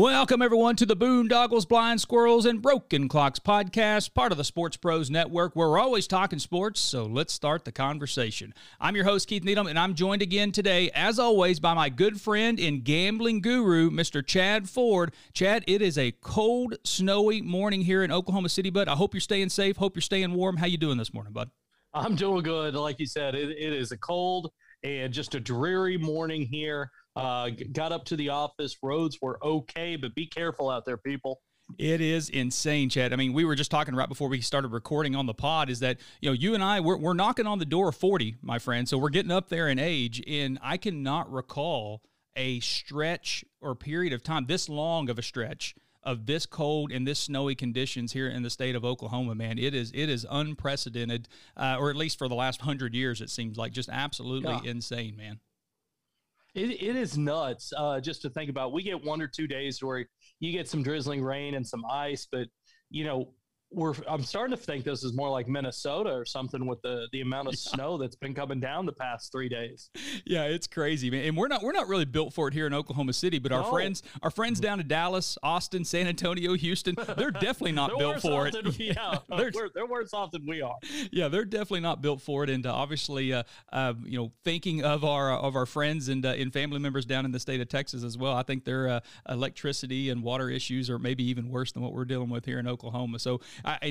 Welcome, everyone, to the Boondoggles, Blind Squirrels, and Broken Clocks podcast, part of the Sports Pros Network, where we're always talking sports. So let's start the conversation. I'm your host, Keith Needham, and I'm joined again today, as always, by my good friend and gambling guru, Mr. Chad Ford. Chad, it is a cold, snowy morning here in Oklahoma City, bud. I hope you're staying safe. Hope you're staying warm. How you doing this morning, bud? I'm doing good. Like you said, it, it is a cold and just a dreary morning here. Uh, got up to the office. Roads were okay, but be careful out there, people. It is insane, Chad. I mean, we were just talking right before we started recording on the pod. Is that you know you and I we're we're knocking on the door of forty, my friend. So we're getting up there in age, and I cannot recall a stretch or period of time this long of a stretch of this cold and this snowy conditions here in the state of Oklahoma, man, it is it is unprecedented, uh, or at least for the last hundred years, it seems like just absolutely yeah. insane, man. It, it is nuts uh, just to think about. We get one or two days where you get some drizzling rain and some ice, but you know we're I'm starting to think this is more like Minnesota or something with the the amount of yeah. snow that's been coming down the past three days. Yeah, it's crazy, man. And we're not we're not really built for it here in Oklahoma City, but our friends our friends down in Dallas, Austin, San Antonio, Houston, they're definitely not built for it. Than, yeah, they're, they're worse off than we are. Yeah, they're definitely not built for it. And uh, obviously, uh, uh, you know, thinking of our of our friends and uh, and family members down in the state of Texas as well, I think their uh, electricity and water issues are maybe even worse than what we're dealing with here in Oklahoma. So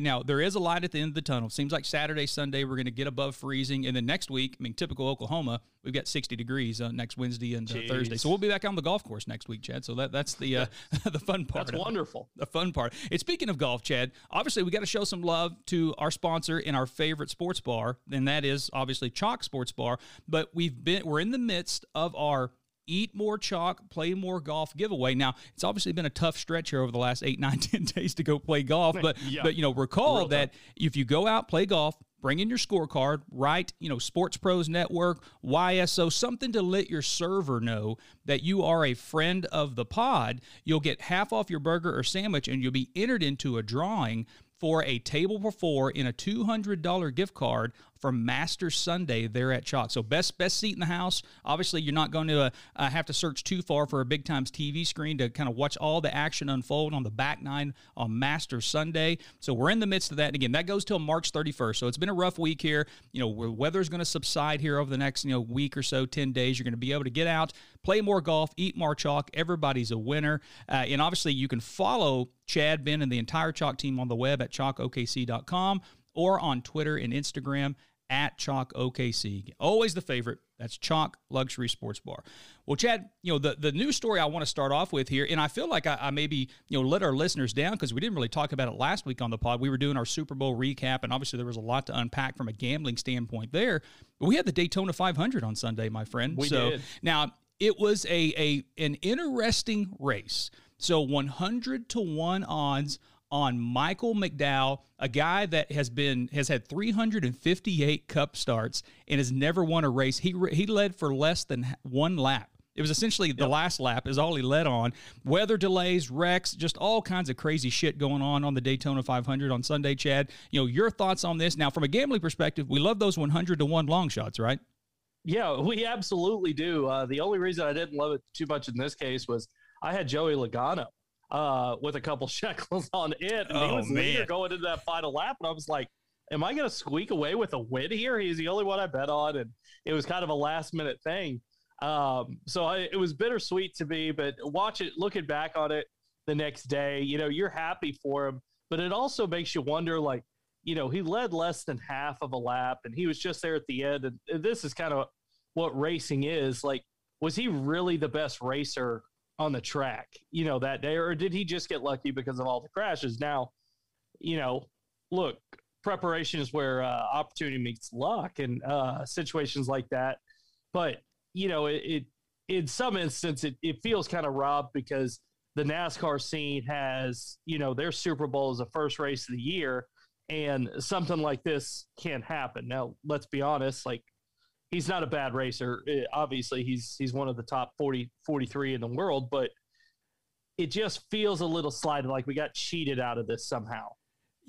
now there is a light at the end of the tunnel. Seems like Saturday, Sunday, we're going to get above freezing. And then next week, I mean, typical Oklahoma, we've got 60 degrees uh, next Wednesday and uh, Thursday. So we'll be back on the golf course next week, Chad. So that that's the uh, the fun part. That's wonderful. The fun part. And speaking of golf, Chad, obviously we got to show some love to our sponsor in our favorite sports bar, and that is obviously Chalk Sports Bar. But we've been we're in the midst of our eat more chalk, play more golf giveaway. Now, it's obviously been a tough stretch here over the last eight, nine, ten days to go play golf. But yeah. but you know, recall Real that tough. if you go out, play golf, bring in your scorecard, write, you know, Sports Pros Network, YSO, something to let your server know that you are a friend of the pod. You'll get half off your burger or sandwich and you'll be entered into a drawing for a table for four in a $200 gift card for Master Sunday there at Chalk. So best best seat in the house. Obviously, you're not going to uh, have to search too far for a big times TV screen to kind of watch all the action unfold on the back nine on Master Sunday. So we're in the midst of that. And again, that goes till March 31st. So it's been a rough week here. You know, weather's going to subside here over the next you know week or so, 10 days. You're going to be able to get out, play more golf, eat more chalk. Everybody's a winner. Uh, and obviously, you can follow Chad, Ben, and the entire Chalk team on the web at chalkokc.com or on Twitter and Instagram at Chalk OKC. Always the favorite. That's Chalk Luxury Sports Bar. Well, Chad, you know the the news story I want to start off with here, and I feel like I, I maybe you know let our listeners down because we didn't really talk about it last week on the pod. We were doing our Super Bowl recap, and obviously there was a lot to unpack from a gambling standpoint there. But we had the Daytona 500 on Sunday, my friend. We so did. now it was a a an interesting race. So 100 to one odds on Michael McDowell, a guy that has been has had 358 Cup starts and has never won a race. He he led for less than one lap. It was essentially the yep. last lap is all he led on. Weather delays, wrecks, just all kinds of crazy shit going on on the Daytona 500 on Sunday. Chad, you know your thoughts on this? Now, from a gambling perspective, we love those 100 to one long shots, right? Yeah, we absolutely do. Uh, the only reason I didn't love it too much in this case was I had Joey Logano uh, with a couple shekels on it. And oh, he was man. leader going into that final lap. And I was like, am I going to squeak away with a win here? He's the only one I bet on. And it was kind of a last minute thing. Um, so I, it was bittersweet to me, but watch it, looking back on it the next day, you know, you're happy for him, but it also makes you wonder, like, you know, he led less than half of a lap and he was just there at the end. And this is kind of what racing is. Like, was he really the best racer on the track, you know, that day, or did he just get lucky because of all the crashes? Now, you know, look, preparation is where uh, opportunity meets luck and uh, situations like that. But you know, it, it in some instance it, it feels kind of robbed because the NASCAR scene has, you know, their Super Bowl is the first race of the year, and something like this can't happen. Now, let's be honest, like he's not a bad racer. Uh, obviously, he's he's one of the top 40, 43 in the world, but it just feels a little slighted, like we got cheated out of this somehow.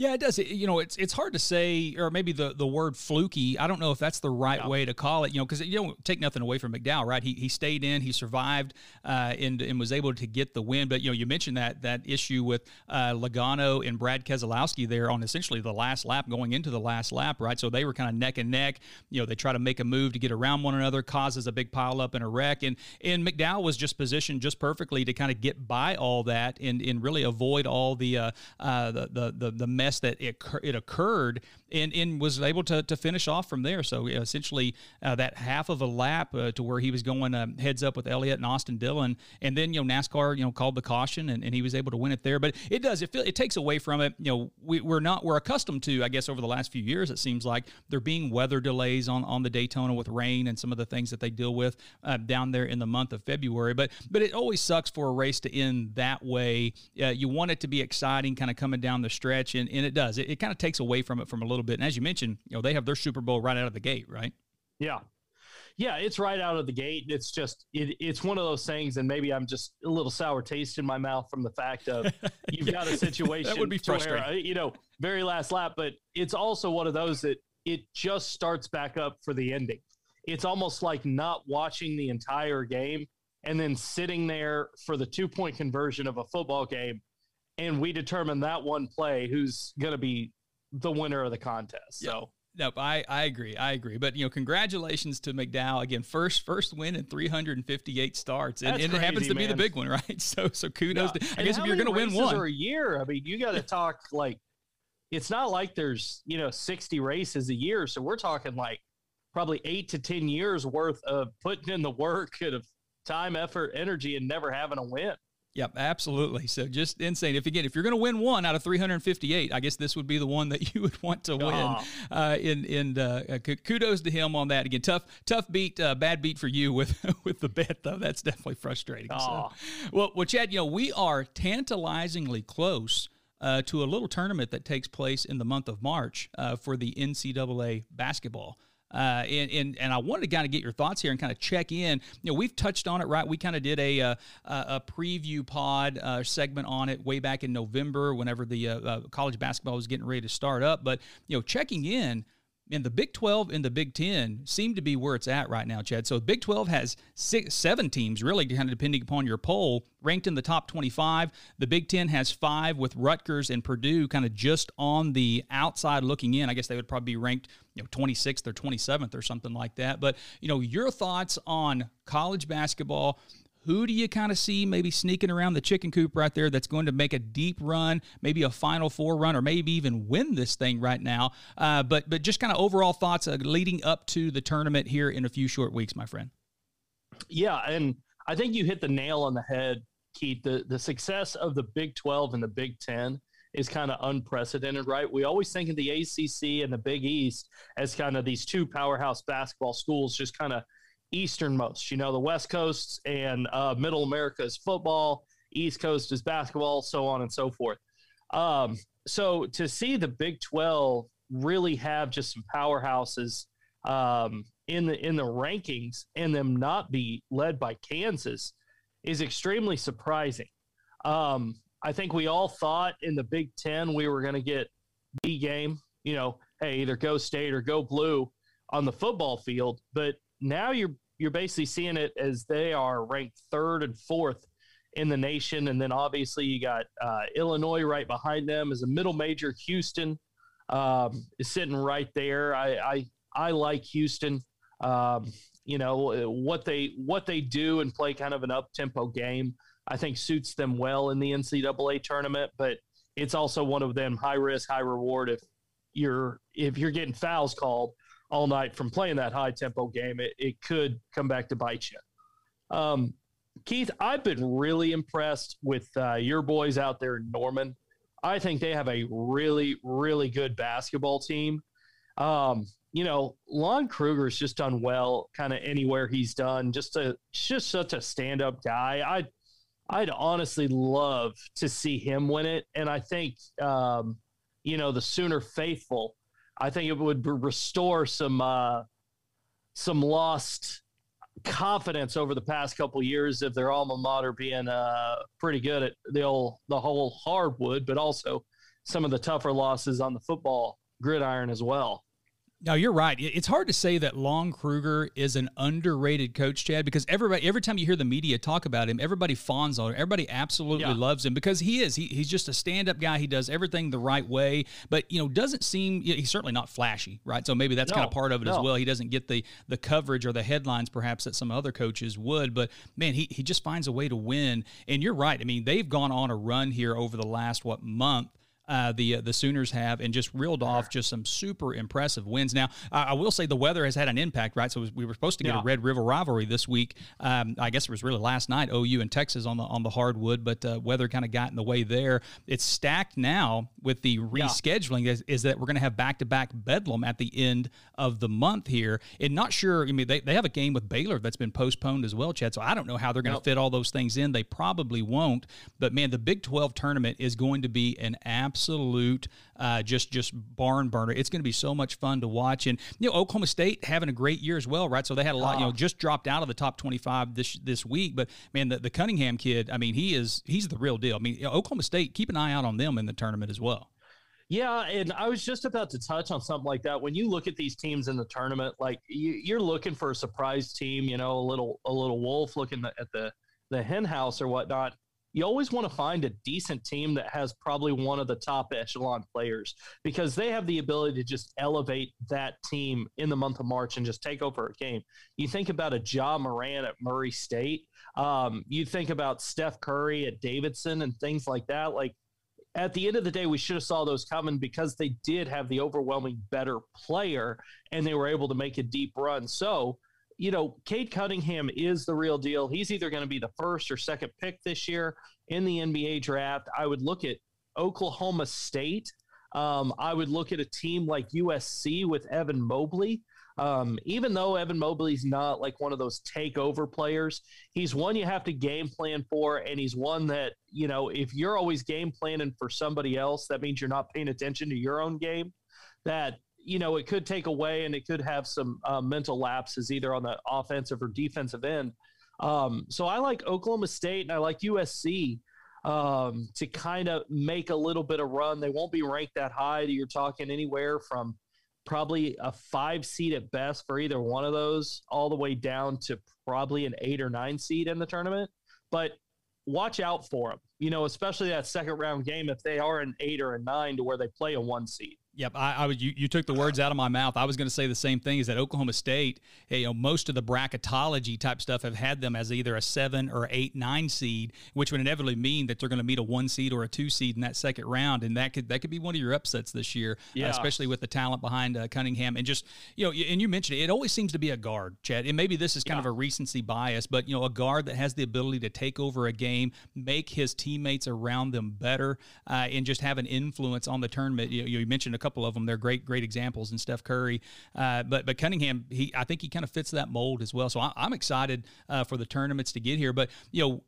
Yeah, it does. It, you know, it's it's hard to say, or maybe the, the word fluky. I don't know if that's the right yeah. way to call it. You know, because you don't take nothing away from McDowell, right? He, he stayed in, he survived, uh, and and was able to get the win. But you know, you mentioned that that issue with uh, Logano and Brad Keselowski there on essentially the last lap, going into the last lap, right? So they were kind of neck and neck. You know, they try to make a move to get around one another, causes a big pileup and a wreck, and and McDowell was just positioned just perfectly to kind of get by all that and and really avoid all the uh, uh the, the the the mess that it it occurred and, and was able to, to finish off from there. So essentially, uh, that half of a lap uh, to where he was going uh, heads up with Elliott and Austin Dillon, and then you know NASCAR you know called the caution and, and he was able to win it there. But it does it feel, it takes away from it. You know we, we're not we're accustomed to I guess over the last few years it seems like there being weather delays on on the Daytona with rain and some of the things that they deal with uh, down there in the month of February. But but it always sucks for a race to end that way. Uh, you want it to be exciting, kind of coming down the stretch, and, and it does. It, it kind of takes away from it from a little bit. And as you mentioned, you know, they have their Super Bowl right out of the gate, right? Yeah. Yeah, it's right out of the gate. It's just it, it's one of those things, and maybe I'm just a little sour taste in my mouth from the fact of you've yeah, got a situation that would be frustrating. Where, you know, very last lap, but it's also one of those that it just starts back up for the ending. It's almost like not watching the entire game and then sitting there for the two point conversion of a football game and we determine that one play who's going to be the winner of the contest. So. Nope, I, I agree. I agree. But you know, congratulations to McDowell again. First first win in 358 starts, and, and it happens to man. be the big one, right? So so kudos. Yeah. To, I guess if you're going to win one, or a year, I mean, you got to talk like it's not like there's you know 60 races a year, so we're talking like probably eight to 10 years worth of putting in the work and of time, effort, energy, and never having a win. Yep, absolutely. So just insane. If again, if you're going to win one out of 358, I guess this would be the one that you would want to win. Uh, and and uh, kudos to him on that. Again, tough tough beat, uh, bad beat for you with with the bet though. That's definitely frustrating. So, well, well, Chad, you know we are tantalizingly close. Uh, to a little tournament that takes place in the month of March uh, for the NCAA basketball. Uh, and, and, and I wanted to kind of get your thoughts here and kind of check in. You know, we've touched on it, right? We kind of did a, uh, a, a preview pod uh, segment on it way back in November, whenever the uh, uh, college basketball was getting ready to start up. But you know, checking in and the Big 12 and the Big 10 seem to be where it's at right now, Chad. So Big 12 has six, seven teams, really, kind of depending upon your poll, ranked in the top 25. The Big 10 has five, with Rutgers and Purdue kind of just on the outside looking in. I guess they would probably be ranked, you know, 26th or 27th or something like that. But, you know, your thoughts on college basketball who do you kind of see maybe sneaking around the chicken coop right there that's going to make a deep run, maybe a Final Four run, or maybe even win this thing right now? Uh, but but just kind of overall thoughts uh, leading up to the tournament here in a few short weeks, my friend. Yeah, and I think you hit the nail on the head, Keith. The the success of the Big Twelve and the Big Ten is kind of unprecedented, right? We always think of the ACC and the Big East as kind of these two powerhouse basketball schools, just kind of easternmost. You know, the West Coast and uh, Middle America is football, East Coast is basketball, so on and so forth. Um, so to see the Big Twelve really have just some powerhouses um, in the in the rankings and them not be led by Kansas is extremely surprising. Um, I think we all thought in the Big Ten we were going to get the game. You know, hey, either go state or go blue on the football field, but now you're you're basically seeing it as they are ranked third and fourth in the nation, and then obviously you got uh, Illinois right behind them as a middle major. Houston um, is sitting right there. I I, I like Houston. Um, you know what they what they do and play kind of an up tempo game. I think suits them well in the NCAA tournament, but it's also one of them high risk, high reward. If you're if you're getting fouls called, all night from playing that high tempo game, it, it could come back to bite you. Um, Keith, I've been really impressed with uh, your boys out there in Norman. I think they have a really, really good basketball team. Um, you know, Lon Kruger's just done well, kind of anywhere he's done. Just a just such a stand up guy. I'd I'd honestly love to see him win it, and I think um, you know the Sooner faithful I think it would restore some uh, some lost confidence over the past couple years of their alma mater being uh, pretty good at the old the whole hardwood, but also some of the tougher losses on the football gridiron as well. No, you're right. It's hard to say that Lon Kruger is an underrated coach, Chad, because everybody, every time you hear the media talk about him, everybody fawns on him. Everybody absolutely yeah. loves him because he is. He, he's just a stand-up guy. He does everything the right way, but you know, doesn't seem. He's certainly not flashy, right? So maybe that's no, kind of part of it no. as well. He doesn't get the the coverage or the headlines perhaps that some other coaches would, but man, he he just finds a way to win. And you're right. I mean, they've gone on a run here over the last what month uh, the uh, the Sooners have, and just reeled off just some super impressive wins. Now, I will say the weather has had an impact, right? So we were supposed to get yeah. a Red River rivalry this week. Um, I guess it was really last night, OU and Texas on the on the hardwood, but uh, weather kind of got in the way there. It's stacked now with the rescheduling. Yeah. Is, is, that we're going to have back to back Bedlam at the end of the month here, and not sure. I mean, they, they have a game with Baylor that's been postponed as well, Chad. So I don't know how they're going to nope. fit all those things in. They probably won't. But man, the Big Twelve tournament is going to be an absolute absolute uh, just just barn burner. It's going to be so much fun to watch. And you know, Oklahoma State having a great year as well, right? So they had a lot. You know, ah. just dropped out of the top twenty five this this week. But man, the, the Cunningham kid, I mean, he is he's the real deal. I mean, you know, Oklahoma State, keep an eye out on them in the tournament as well. Yeah, and I was just about to touch on something like that. When you look at these teams in the tournament, like you, are looking for a surprise team, you know, a little a little wolf looking at the the hen house or whatnot you always want to find a decent team that has probably one of the top echelon players because they have the ability to just elevate that team in the month of March and just take over a game. You think about a Ja Morant at Murray State. Um, you think about Steph Curry at Davidson and things like that. Like at the end of the day, we should have saw those coming because they did have the overwhelming better player and they were able to make a deep run. So you know, Cade Cunningham is the real deal. He's either going to be the first or second pick this year in the NBA draft. I would look at Oklahoma State. Um, I would look at a team like USC with Evan Mobley. Um, even though Evan Mobley's not like one of those takeover players, he's one you have to game plan for, and he's one that you know if you're always game planning for somebody else, that means you're not paying attention to your own game. That you know, it could take away and it could have some uh, mental lapses either on the offensive or defensive end. Um, so I like Oklahoma State and I like USC um, to kind of make a little bit of run. They won't be ranked that high. You're talking anywhere from probably a five seed at best for either one of those, all the way down to probably an eight or nine seed in the tournament. But watch out for them, you know, especially that second round game if they are an eight or a nine to where they play a one seed. Yep, I, I was. You, you took the words out of my mouth. I was going to say the same thing. Is that Oklahoma State? You know, most of the bracketology type stuff have had them as either a seven or eight, nine seed, which would inevitably mean that they're going to meet a one seed or a two seed in that second round, and that could that could be one of your upsets this year, uh, yeah. uh, especially with the talent behind uh, Cunningham and just you know. And you mentioned it, it always seems to be a guard, Chad. And maybe this is kind yeah. of a recency bias, but you know, a guard that has the ability to take over a game, make his teammates around them better, uh, and just have an influence on the tournament. You, you mentioned a couple of them. They're great, great examples. And Steph Curry, uh, but but Cunningham, he I think he kind of fits that mold as well. So I, am excited uh, for the tournaments to get here. But you know,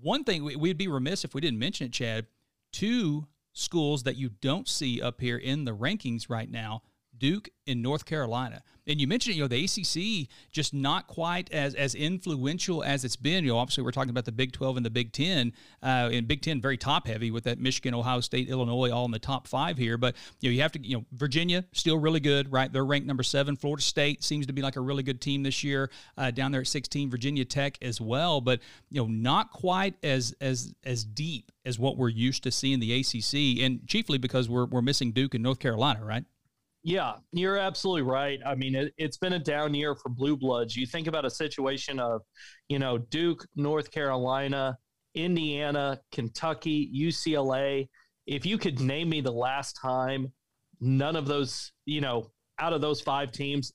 one thing we, we'd be remiss if we didn't mention it, Chad. Two schools that you don't see up here in the rankings right now Duke in North Carolina. And you mentioned, you know, the ACC just not quite as as influential as it's been. You know, obviously we're talking about the Big 12 and the Big 10. Uh, and Big 10 very top heavy with that Michigan, Ohio State, Illinois all in the top five here. But you know, you have to, you know, Virginia still really good, right? They're ranked number seven. Florida State seems to be like a really good team this year uh, down there at 16. Virginia Tech as well, but you know, not quite as as as deep as what we're used to seeing the ACC, and chiefly because we're we're missing Duke and North Carolina, right? Yeah, you're absolutely right. I mean, it, has been a down year for Blue Bloods. You think about a situation of, you know, Duke, North Carolina, Indiana, Kentucky, UCLA. If you could name me the last time none of those, you know, out of those five teams,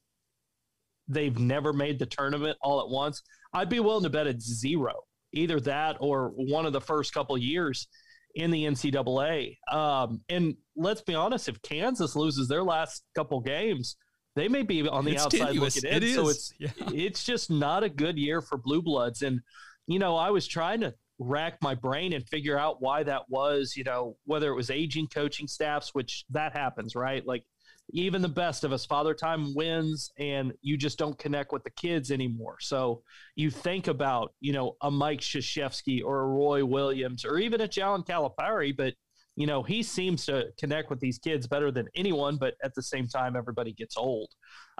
they've never made the tournament all at once, I'd be willing to bet it's zero. Either that or one of the first couple years in the NCAA. Um, and let's be honest, if Kansas loses their last couple games, they may be on the it's outside tenuous. looking in. It so it's yeah. it's just not a good year for blue bloods. And you know, I was trying to rack my brain and figure out why that was. You know, whether it was aging coaching staffs, which that happens, right? Like even the best of us, father time wins, and you just don't connect with the kids anymore. So you think about, you know, a Mike Krzyzewski or a Roy Williams or even a John Calipari, but you know, he seems to connect with these kids better than anyone, but at the same time, everybody gets old.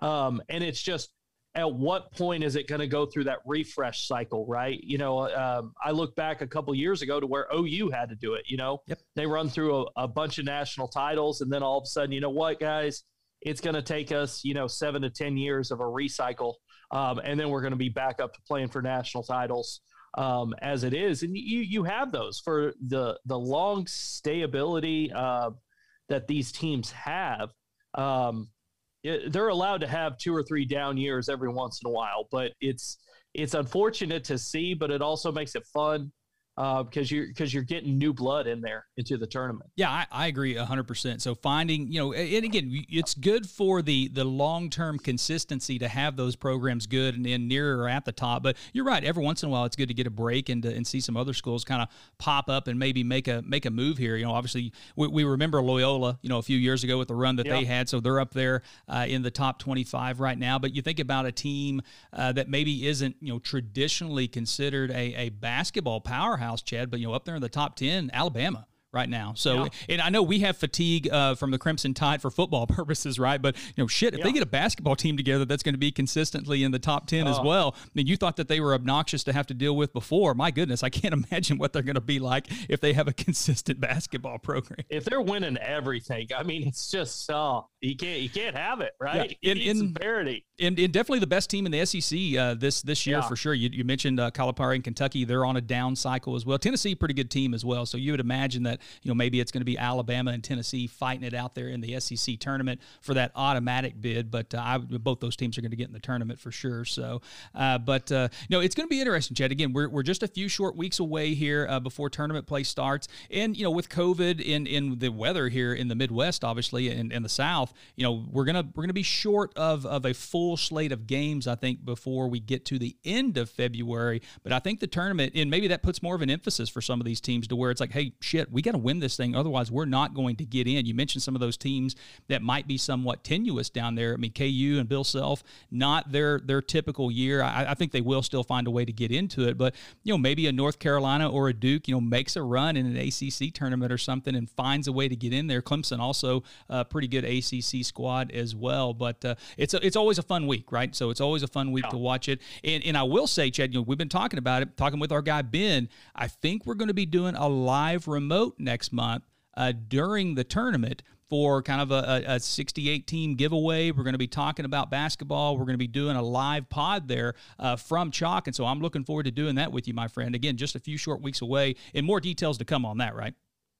Um, and it's just, at what point is it going to go through that refresh cycle, right? You know, um, I look back a couple years ago to where OU had to do it. You know, yep. they run through a, a, bunch of national titles, and then all of a sudden, you know what, guys, it's going to take us, you know, seven to ten years of a recycle, um, and then we're going to be back up to playing for national titles um, as it is. And you you have those for the the long stayability uh, that these teams have. Um, they're allowed to have two or three down years every once in a while, but it's it's unfortunate to see, but it also makes it fun because uh, you're because you're getting new blood in there into the tournament. Yeah, I, I agree hundred percent. So finding you know, and again, it's good for the the long term consistency to have those programs good and, and near or at the top. But you're right. Every once in a while, it's good to get a break and to, and see some other schools kind of pop up and maybe make a make a move here. You know, obviously we, we remember Loyola, you know, a few years ago with the run that they had, so they're up there uh, in the top twenty five right now. But you think about a team uh, that maybe isn't you know traditionally considered a, a basketball powerhouse powerhouse, Chad, but you know, up there in the top 10, Alabama right now. So, yeah. and I know we have fatigue uh, from the Crimson Tide for football purposes, right? But you know, shit, if yeah. they get a basketball team together that's going to be consistently in the top ten uh, as well, I mean, you thought that they were obnoxious to have to deal with before. My goodness, I can't imagine what they're going to be like if they have a consistent basketball program. If they're winning everything, I mean, it's just uh, you can't you can't have it, right? Yeah. In, in parity. And, and, definitely the best team in the SEC uh, this this year yeah. for sure. You, you mentioned uh, Calipari and Kentucky; they're on a down cycle as well. Tennessee, pretty good team as well. So you would imagine that you know maybe it's going to be Alabama and Tennessee fighting it out there in the SEC tournament for that automatic bid. But uh, I, both those teams are going to get in the tournament for sure. So, uh, but uh, no, it's going to be interesting, Chad. Again, we're, we're just a few short weeks away here uh, before tournament play starts, and you know with COVID in in the weather here in the Midwest, obviously, and in, in the South, you know we're gonna we're gonna be short of of a full slate of games. I think before we get to the end of February, but I think the tournament and maybe that puts more of an emphasis for some of these teams to where it's like, hey, shit, we got to win this thing, otherwise we're not going to get in. You mentioned some of those teams that might be somewhat tenuous down there. I mean, KU and Bill Self, not their their typical year. I, I think they will still find a way to get into it, but you know, maybe a North Carolina or a Duke, you know, makes a run in an ACC tournament or something and finds a way to get in there. Clemson also a pretty good ACC squad as well, but uh, it's a, it's always a fun week, right? So it's always a fun week yeah. to watch it. And and I will say, Chad, you know, we've been talking about it, talking with our guy Ben. I think we're going to be doing a live remote next month uh, during the tournament for kind of a, a, 68 team giveaway. We're going to be talking about basketball. We're going to be doing a live pod there uh, from Chalk. And so I'm looking forward to doing that with you, my friend. Again, just a few short weeks away and more details to come on that, right?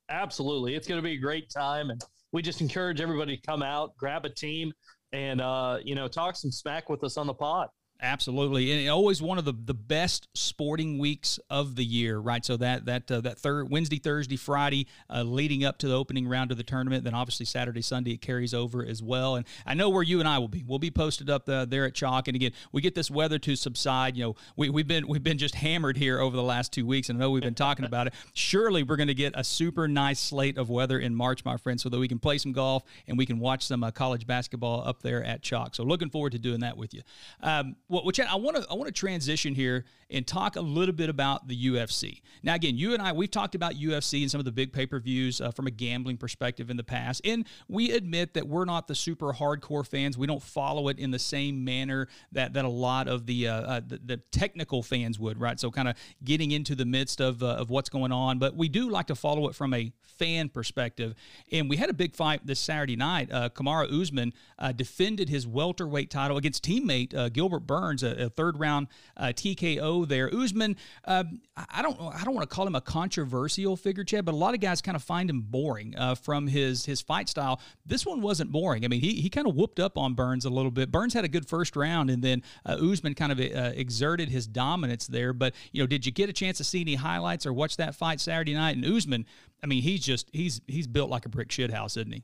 Absolutely. It's going to be a great time. And we just encourage everybody to come out, grab a team, and, uh, you know, talk some smack with us on the pod. Absolutely, and always one of the, the best sporting weeks of the year, right? So that that uh, that third Wednesday, Thursday, Friday, uh, leading up to the opening round of the tournament. Then obviously Saturday, Sunday it carries over as well. And I know where you and I will be. We'll be posted up uh, there at Chalk. And again, we get this weather to subside. You know, we, we've been we've been just hammered here over the last two weeks, and I know we've been talking about it. Surely we're going to get a super nice slate of weather in March, my friend, so that we can play some golf and we can watch some uh, college basketball up there at Chalk. So looking forward to doing that with you. Um, what, what I want to I want to transition here and talk a little bit about the UFC. Now, again, you and I we've talked about UFC and some of the big pay per views uh, from a gambling perspective in the past, and we admit that we're not the super hardcore fans. We don't follow it in the same manner that that a lot of the uh, uh, the, the, technical fans would, right? So, kind of getting into the midst of uh, of what's going on, but we do like to follow it from a fan perspective. And we had a big fight this Saturday night. Uh, Kamaru Usman uh, defended his welterweight title against teammate Gilbert Burns, a, a third round uh, TKO there. Usman, uh, I don't I don't want to call him a controversial figure, Chad, but a lot of guys kind of find him boring uh, from his his fight style. This one wasn't boring. I mean, he he kind of whooped up on Burns a little bit. Burns had a good first round, and then uh, Usman kind of uh, exerted his dominance there. But you know, did you get a chance to see any highlights or watch that fight Saturday night? And Usman, I mean, he's just he's he's built like a brick shit house, isn't he?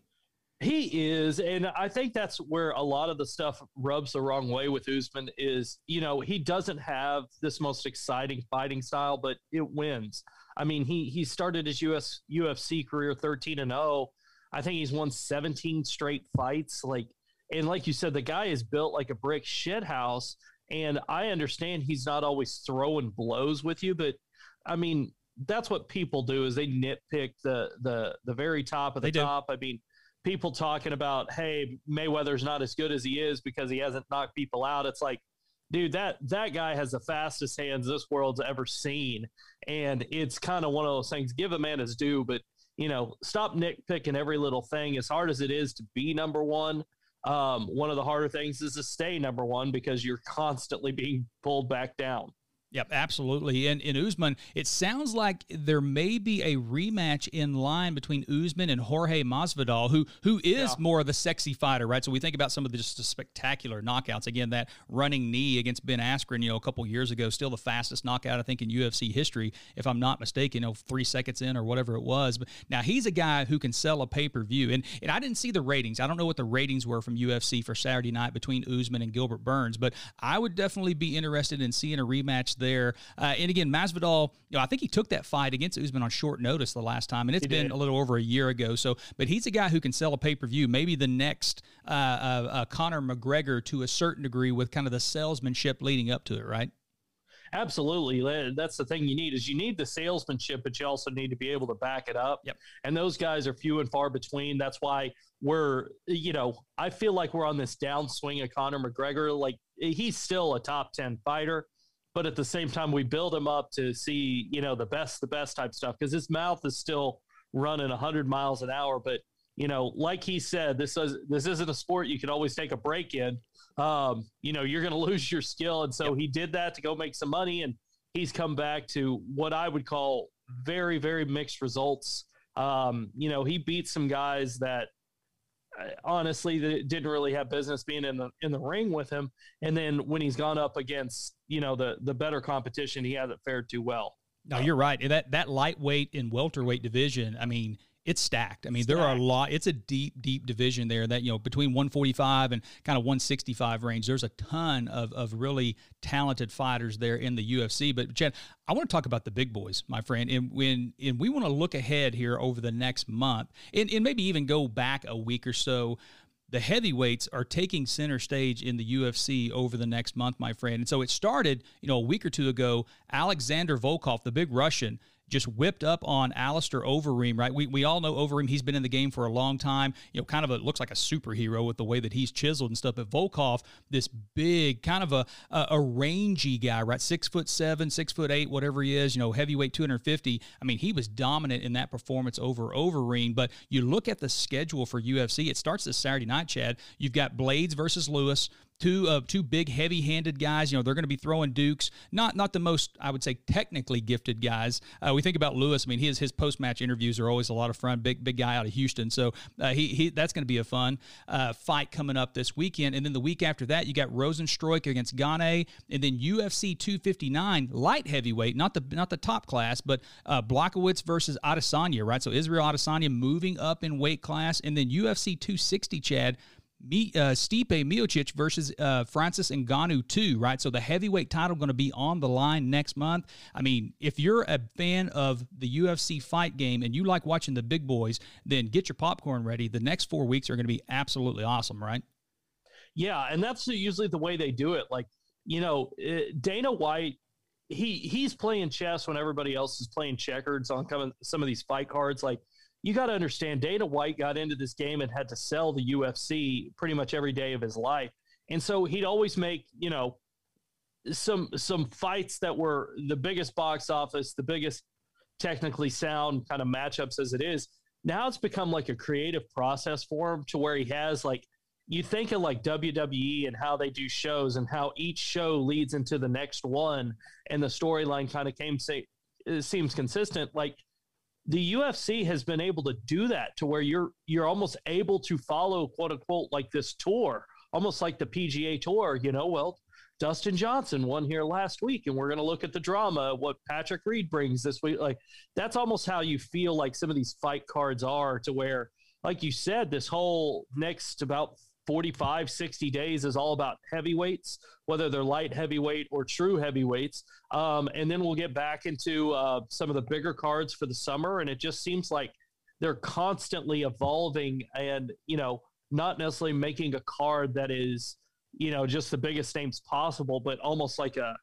He is, and I think that's where a lot of the stuff rubs the wrong way with Usman. Is you know he doesn't have this most exciting fighting style, but it wins. I mean he he started his US UFC career thirteen and zero. Oh. I think he's won seventeen straight fights. Like and like you said, the guy is built like a brick shit house. And I understand he's not always throwing blows with you, but I mean that's what people do is they nitpick the the the very top of the top. I mean, people talking about, hey, Mayweather's not as good as he is because he hasn't knocked people out. It's like, dude, that that guy has the fastest hands this world's ever seen, and it's kind of one of those things. Give a man his due, but you know, stop nitpicking every little thing. As hard as it is to be number one, um, one of the harder things is to stay number one because you're constantly being pulled back down. Yep, absolutely. And in Usman, it sounds like there may be a rematch in line between Usman and Jorge Masvidal, who who is yeah. more of the sexy fighter, right? So we think about some of the just the spectacular knockouts. Again, that running knee against Ben Askren, you know, a couple years ago, still the fastest knockout I think in UFC history, if I'm not mistaken, you know, three seconds in or whatever it was. But now he's a guy who can sell a pay per view, and and I didn't see the ratings. I don't know what the ratings were from UFC for Saturday night between Usman and Gilbert Burns, but I would definitely be interested in seeing a rematch there. Uh, and again, Masvidal, you know, I think he took that fight against Usman on short notice the last time, and it's he been did. a little over a year ago. So, but he's a guy who can sell a pay per view, maybe the next uh, uh, uh, Conor McGregor to a certain degree with kind of the salesmanship leading up to it, right? Absolutely. That's the thing you need is you need the salesmanship, but you also need to be able to back it up. Yep. And those guys are few and far between. That's why we're, you know, I feel like we're on this downswing of Conor McGregor. Like he's still a top 10 fighter but at the same time we build him up to see you know the best the best type stuff because his mouth is still running 100 miles an hour but you know like he said this is this isn't a sport you can always take a break in. Um, you know you're going to lose your skill. And so yep. he did that to go make some money and he's come back to what i would call very very mixed results. Um, you know he beat some guys that honestly that didn't really have business being in the in the ring with him. And then when he's gone up against you know the the better competition, he hasn't fared too well. No, you're right. That that lightweight and welterweight division. I mean, it's stacked. I mean, stacked. there are a lot. It's a deep, deep division there. That you know, between 145 and kind of 165 range, there's a ton of of really talented fighters there in the UFC. But Chad, I want to talk about the big boys, my friend. And when and we want to look ahead here over the next month, and, and maybe even go back a week or so the heavyweights are taking center stage in the UFC over the next month, my friend. And so it started, you know, a week or two ago. Alexander Volkov, the big Russian, just whipped up on Alistair Overeem, right? We, we all know Overeem. He's been in the game for a long time. You know, kind of a, looks like a superhero with the way that he's chiseled and stuff. But Volkov, this big, kind of a, a, a rangy guy, right? Six foot seven, six foot eight, whatever he is, you know, heavyweight 250. I mean, he was dominant in that performance over Overeem. But you look at the schedule for UFC, it starts this Saturday night, Chad. You've got Blades versus Lewis two uh, two big heavy-handed guys. You know, they're going to be throwing dukes. Not not the most I would say technically gifted guys. Uh, we think about Lewis. I mean, his his post-match interviews are always a lot of fun. Big big guy out of Houston. So uh, he, he that's going to be a fun uh, fight coming up this weekend. And then the week after that, you got Rozenstruik against Gane, and then UFC 259 light heavyweight, not the not the top class, but uh, Blachowicz versus Adesanya. Right. So Israel Adesanya moving up in weight class, and then UFC 260. Chad me, uh, Stipe Miocic versus uh, Francis Ngannou too, right? So the heavyweight title going to be on the line next month. I mean, if you're a fan of the UFC fight game and you like watching the big boys, then get your popcorn ready. The next four weeks are going to be absolutely awesome, right? Yeah, and that's usually the way they do it. Like, you know, uh, Dana White, he he's playing chess when everybody else is playing checkers on some of these fight cards. Like you got to understand Dana White got into this game and had to sell the UFC pretty much every day of his life. And so he'd always make, you know, some some fights that were the biggest box office, the biggest technically sound kind of matchups as it is. Now it's become like a creative process for him to where he has like you think of like WWE and how they do shows and how each show leads into the next one and the storyline kind of came say seems consistent like the UFC has been able to do that to where you're you're almost able to follow quote unquote like this tour, almost like the PGA tour, you know, well, Dustin Johnson won here last week and we're going to look at the drama what Patrick Reed brings this week like that's almost how you feel like some of these fight cards are to where like you said this whole next about 45, 60 days is all about heavyweights, whether they're light heavyweight or true heavyweights. Um, and then we'll get back into uh, some of the bigger cards for the summer. And it just seems like they're constantly evolving and, you know, not necessarily making a card that is, you know, just the biggest names possible, but almost like a,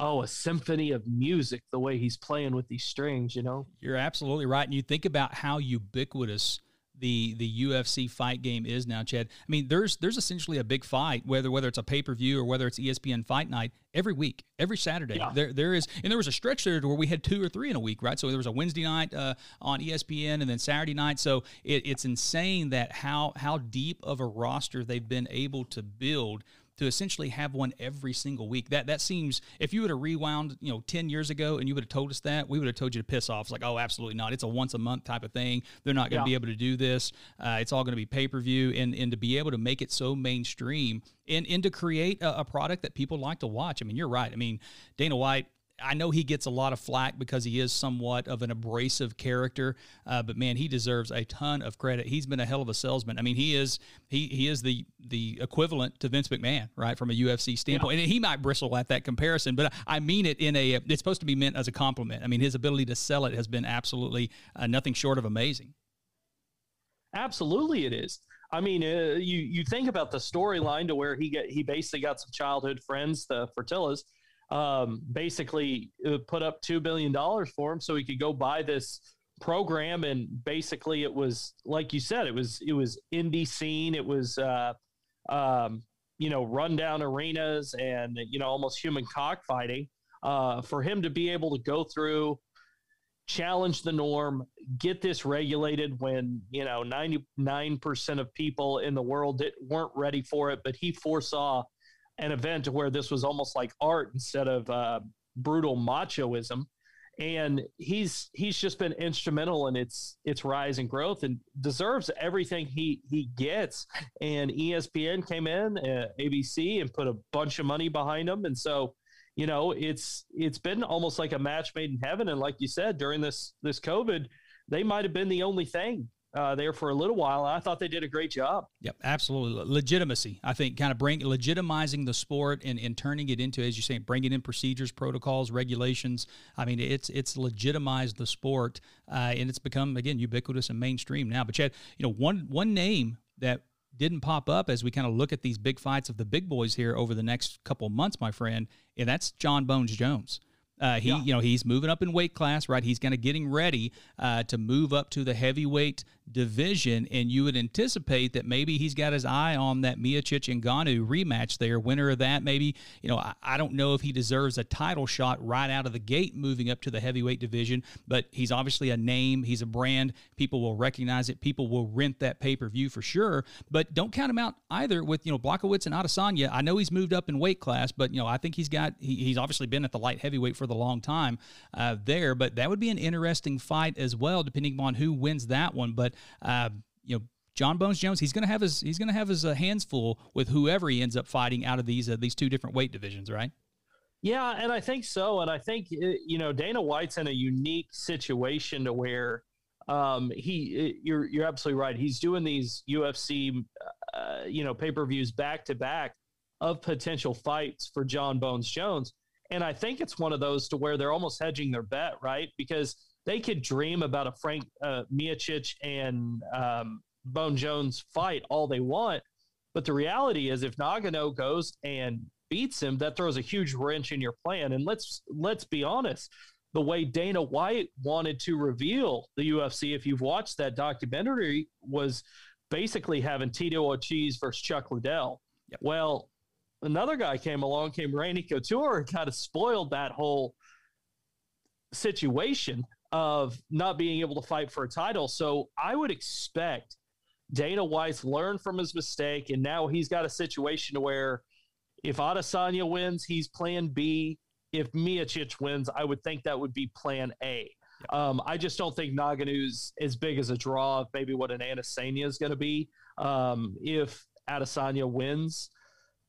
oh, a symphony of music the way he's playing with these strings, you know? You're absolutely right. And you think about how ubiquitous the the UFC fight game is now, Chad. I mean, there's there's essentially a big fight, whether whether it's a pay per view or whether it's ESPN Fight Night, every week, every Saturday. Yeah. There there is, and there was a stretch there where we had two or three in a week, right? So there was a Wednesday night uh, on ESPN and then Saturday night. So it, it's insane that how how deep of a roster they've been able to build to essentially have one every single week. That that seems if you would have rewound, you know, 10 years ago and you would have told us that, we would have told you to piss off. It's like, oh, absolutely not. It's a once a month type of thing. They're not going to yeah. be able to do this. Uh, it's all going to be pay-per-view and and to be able to make it so mainstream and and to create a, a product that people like to watch. I mean, you're right. I mean, Dana White I know he gets a lot of flack because he is somewhat of an abrasive character, uh, but man, he deserves a ton of credit. He's been a hell of a salesman. I mean, he is he he is the the equivalent to Vince McMahon, right, from a UFC standpoint. Yeah. And he might bristle at that comparison, but I mean it in a it's supposed to be meant as a compliment. I mean, his ability to sell it has been absolutely uh, nothing short of amazing. Absolutely, it is. I mean, uh, you you think about the storyline to where he get he basically got some childhood friends, the Fertittas um, basically uh, put up $2 billion for him so he could go buy this program. And basically it was, like you said, it was, it was indie scene. It was, uh, um, you know, rundown arenas and, you know, almost human cockfighting. Uh, for him to be able to go through, challenge the norm, get this regulated when, you know, 99% of people in the world weren't ready for it, but he foresaw an event where this was almost like art instead of uh, brutal machoism. And he's he's just been instrumental in its its rise and growth and deserves everything he he gets. And espn came in uh, abc and put a bunch of money behind him. And so you know it's it's been almost like a match made in heaven. And like you said during this this covid they might have been the only thing uh, there for a little while. I thought they did a great job. Yep, absolutely. Legitimacy, I think, kind of bring legitimizing the sport and, and turning it into, as you say, bringing in procedures, protocols, regulations. I mean, it's it's legitimized the sport, uh, and it's become again ubiquitous and mainstream now. But Chad, you know, one one name that didn't pop up as we kind of look at these big fights of the big boys here over the next couple months, my friend, and that's John Bones Jones. Uh, he, yeah. you know, he's moving up in weight class, right? He's kind of getting ready uh, to move up to the heavyweight division, and you would anticipate that maybe he's got his eye on that Miocic and Ngannou rematch there, winner of that. Maybe, you know, I, I, don't know if he deserves a title shot right out of the gate moving up to the heavyweight division, but he's obviously a name, he's a brand. People will recognize it, people will rent that pay per view for sure. But don't count him out either with, you know, Blachowicz and Adesanya. I know he's moved up in weight class, but, you know, I think he's got, he, he's obviously been at the light heavyweight for the long time uh, there, but that would be an interesting fight as well, depending on who wins that one. But uh, you know, John Bones Jones, he's going to have his he's going to have his uh, hands full with whoever he ends up fighting out of these uh, these two different weight divisions, right? Yeah, and I think so. And I think uh, you know Dana White's in a unique situation to where um, he uh, you're you're absolutely right. He's doing these UFC uh, you know pay per views back to back of potential fights for John Bones Jones, and I think it's one of those to where they're almost hedging their bet, right? Because they could dream about a Frank uh, Miocic and um, Bone Jones fight all they want, but the reality is, if Ngannou goes and beats him, that throws a huge wrench in your plan. And let's let's be honest, the way Dana White wanted to reveal the UFC, if you've watched that documentary, was basically having Tito Ortiz versus Chuck Liddell. Yep. Well, another guy came along, came Randy Couture, and kind of spoiled that whole situation of not being able to fight for a title. So I would expect Dana White learned from his mistake, and now he's got a situation where if Adesanya wins, he's plan B. If Miocic wins, I would think that would be plan A. Um, I just don't think Ngannou's as big as a draw of maybe what an Adesanya is going to be um, if Adesanya wins.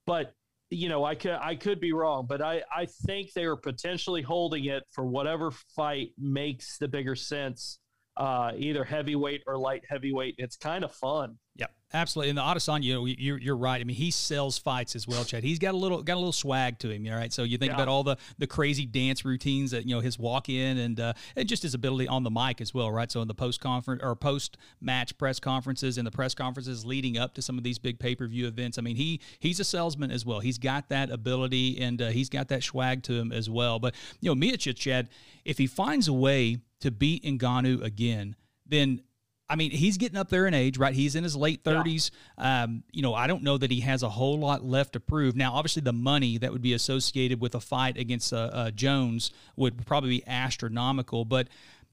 But you know, I could I could be wrong, but I I think they are potentially holding it for whatever fight makes the bigger sense, uh, either heavyweight or light heavyweight. It's kind of fun. Yep. Absolutely, and the Adesanya, you know, you're, you're right. I mean, he sells fights as well, Chad. He's got a little got a little swag to him, all right. So you think yeah. about all the the crazy dance routines that you know his walk in and uh, and just his ability on the mic as well, right? So in the post conference or post match press conferences and the press conferences leading up to some of these big pay per view events. I mean, he he's a salesman as well. He's got that ability and uh, he's got that swag to him as well. But you know, Miocic, Chad, if he finds a way to beat Ngannou again, then I mean, he's getting up there in age, right? He's in his late 30s. Yeah. Um, you know, I don't know that he has a whole lot left to prove. Now, obviously, the money that would be associated with a fight against uh, uh, Jones would probably be astronomical, but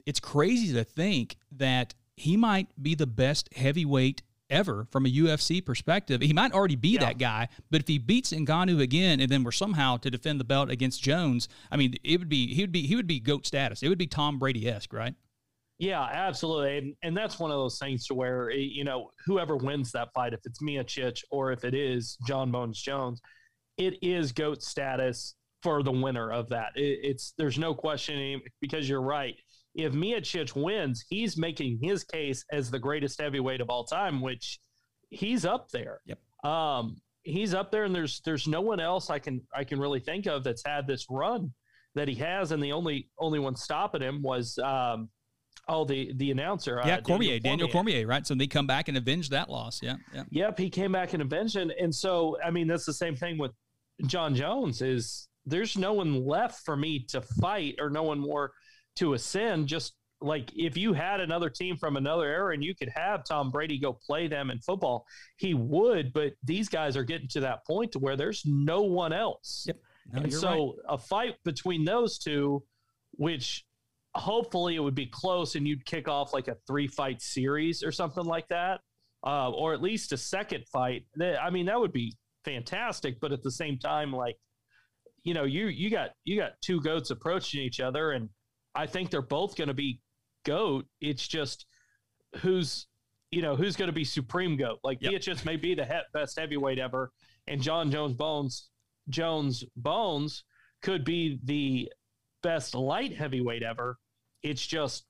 it's crazy to think that he might be the best heavyweight ever from a UFC perspective. He might already be yeah. that guy, but if he beats Ngannou again and then we're somehow to defend the belt against Jones, I mean, it would be he would be he would be goat status. It would be Tom Brady esque, right? Yeah, absolutely. And, and that's one of those things to where, eh, you know, whoever wins that fight, if it's Miocic or if it is John Bones Jones, it is GOAT status for the winner of that. It, it's there's no question because you're right. If Miocic wins, he's making his case as the greatest heavyweight of all time, which he's up there. Yep. Um, he's up there, and there's there's no one else I can I can really think of that's had this run that he has, and the only only one stopping him was um, Oh, the the announcer. Yeah, uh, Cormier, Daniel Cormier. Cormier, right? So they come back and avenge that loss. Yeah, yeah. Yep, he came back and avenged it. And so, I mean, that's the same thing with John Jones. Is there's no one left for me to fight, or no one more to ascend. Just like if you had another team from another era and you could have Tom Brady go play them in football, he would. But these guys are getting to that point to where there's no one else. Yep. No, and so right. a fight between those two, which hopefully it would be close and you'd kick off like a three fight series or something like that, uh, or at least a second fight. I mean, that would be fantastic. But at the same time, like, you know, you you got you got two goats approaching each other, and I think they're both going to be goat. It's just who's you know who's going to be supreme goat. Like yep. just may be the he- best heavyweight ever, and John Jones Bones Jones Bones could be the best light heavyweight ever. It's just